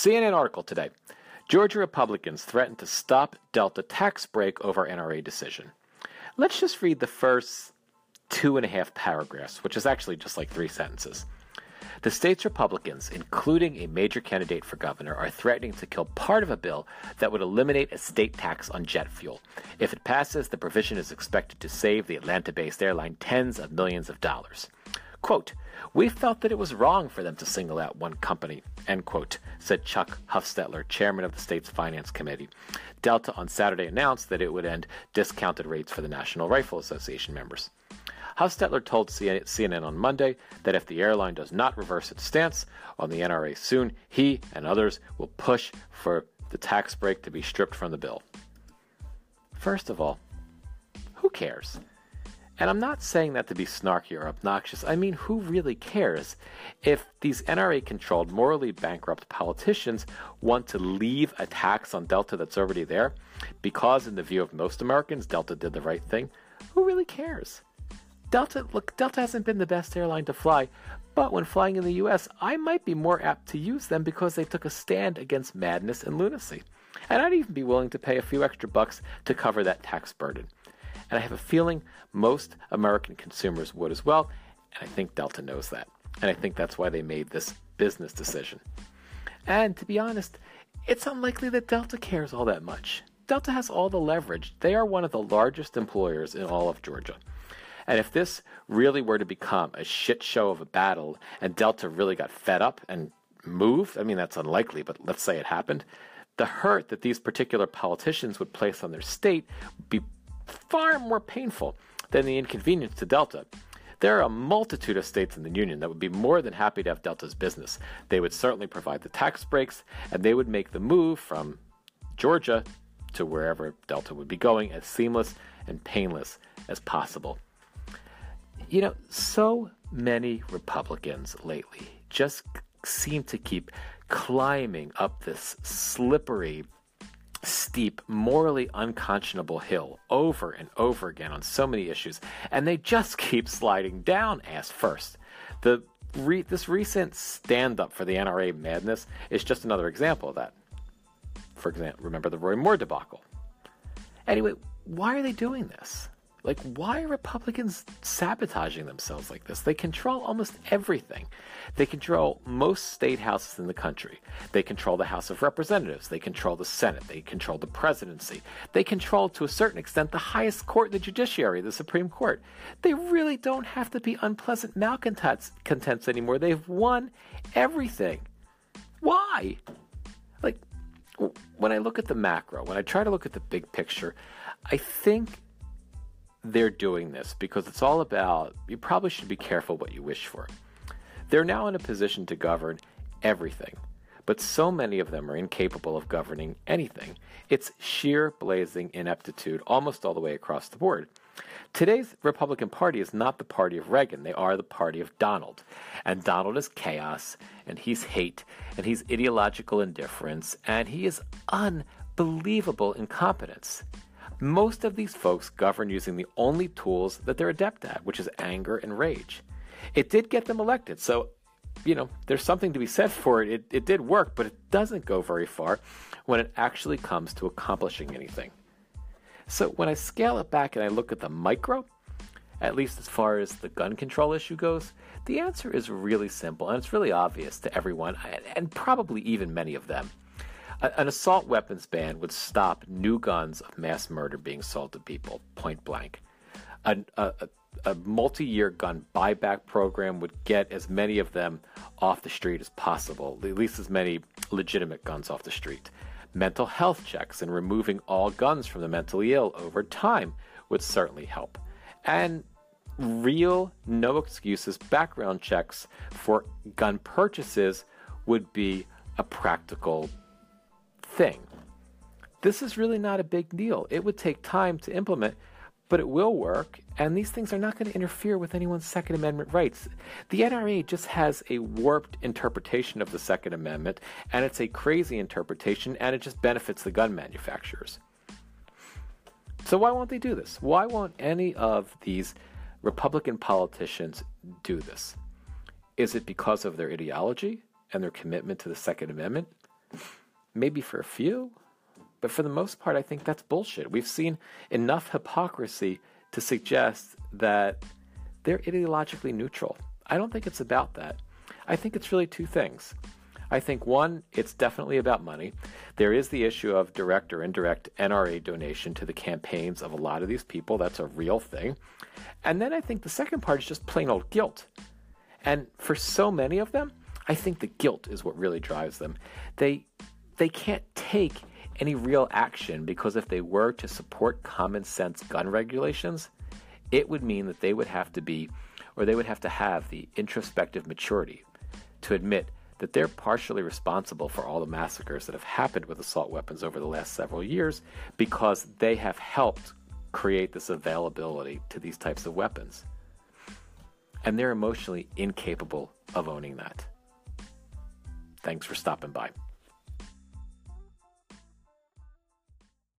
CNN article today. Georgia Republicans threaten to stop Delta tax break over NRA decision. Let's just read the first two and a half paragraphs, which is actually just like three sentences. The state's Republicans, including a major candidate for governor, are threatening to kill part of a bill that would eliminate a state tax on jet fuel. If it passes, the provision is expected to save the Atlanta based airline tens of millions of dollars. Quote, We felt that it was wrong for them to single out one company, end quote, said Chuck Hufstetler, chairman of the state's finance committee. Delta on Saturday announced that it would end discounted rates for the National Rifle Association members. Hufstetler told CNN on Monday that if the airline does not reverse its stance on the NRA soon, he and others will push for the tax break to be stripped from the bill. First of all, who cares? And I'm not saying that to be snarky or obnoxious. I mean, who really cares if these NRA controlled, morally bankrupt politicians want to leave a tax on Delta that's already there? Because, in the view of most Americans, Delta did the right thing. Who really cares? Delta, look, Delta hasn't been the best airline to fly, but when flying in the US, I might be more apt to use them because they took a stand against madness and lunacy. And I'd even be willing to pay a few extra bucks to cover that tax burden. And I have a feeling most American consumers would as well, and I think Delta knows that. And I think that's why they made this business decision. And to be honest, it's unlikely that Delta cares all that much. Delta has all the leverage. They are one of the largest employers in all of Georgia. And if this really were to become a shit show of a battle and Delta really got fed up and moved, I mean, that's unlikely, but let's say it happened, the hurt that these particular politicians would place on their state would be far more painful than the inconvenience to Delta. There are a multitude of states in the Union that would be more than happy to have Delta's business. They would certainly provide the tax breaks, and they would make the move from Georgia to wherever Delta would be going as seamless and painless as possible. You know, so many Republicans lately just seem to keep climbing up this slippery, steep, morally unconscionable hill over and over again on so many issues, and they just keep sliding down ass first. The re- this recent stand up for the NRA madness is just another example of that. For example, remember the Roy Moore debacle. Anyway, why are they doing this? Like, why are Republicans sabotaging themselves like this? They control almost everything. They control most state houses in the country. They control the House of Representatives. They control the Senate. They control the presidency. They control, to a certain extent, the highest court the judiciary, the Supreme Court. They really don't have to be unpleasant malcontents anymore. They've won everything. Why? Like, when I look at the macro, when I try to look at the big picture, I think they're doing this because it's all about you probably should be careful what you wish for. They're now in a position to govern everything, but so many of them are incapable of governing anything. It's sheer blazing ineptitude almost all the way across the board. Today's Republican Party is not the party of Reagan. They are the party of Donald. And Donald is chaos, and he's hate, and he's ideological indifference, and he is unbelievable incompetence. Most of these folks govern using the only tools that they're adept at, which is anger and rage. It did get them elected, so you know, there's something to be said for it. it. It did work, but it doesn't go very far when it actually comes to accomplishing anything. So when I scale it back and I look at the micro, at least as far as the gun control issue goes, the answer is really simple and it's really obvious to everyone, and probably even many of them. An assault weapons ban would stop new guns of mass murder being sold to people, point blank. A, a, a multi year gun buyback program would get as many of them off the street as possible, at least as many legitimate guns off the street. Mental health checks and removing all guns from the mentally ill over time would certainly help. And real, no excuses background checks for gun purchases would be a practical thing. This is really not a big deal. It would take time to implement, but it will work, and these things are not going to interfere with anyone's Second Amendment rights. The NRA just has a warped interpretation of the Second Amendment, and it's a crazy interpretation, and it just benefits the gun manufacturers. So, why won't they do this? Why won't any of these Republican politicians do this? Is it because of their ideology and their commitment to the Second Amendment? Maybe for a few, but for the most part, I think that's bullshit. We've seen enough hypocrisy to suggest that they're ideologically neutral. I don't think it's about that. I think it's really two things. I think one, it's definitely about money. There is the issue of direct or indirect NRA donation to the campaigns of a lot of these people. That's a real thing. And then I think the second part is just plain old guilt. And for so many of them, I think the guilt is what really drives them. They they can't take any real action because if they were to support common sense gun regulations, it would mean that they would have to be or they would have to have the introspective maturity to admit that they're partially responsible for all the massacres that have happened with assault weapons over the last several years because they have helped create this availability to these types of weapons. And they're emotionally incapable of owning that. Thanks for stopping by.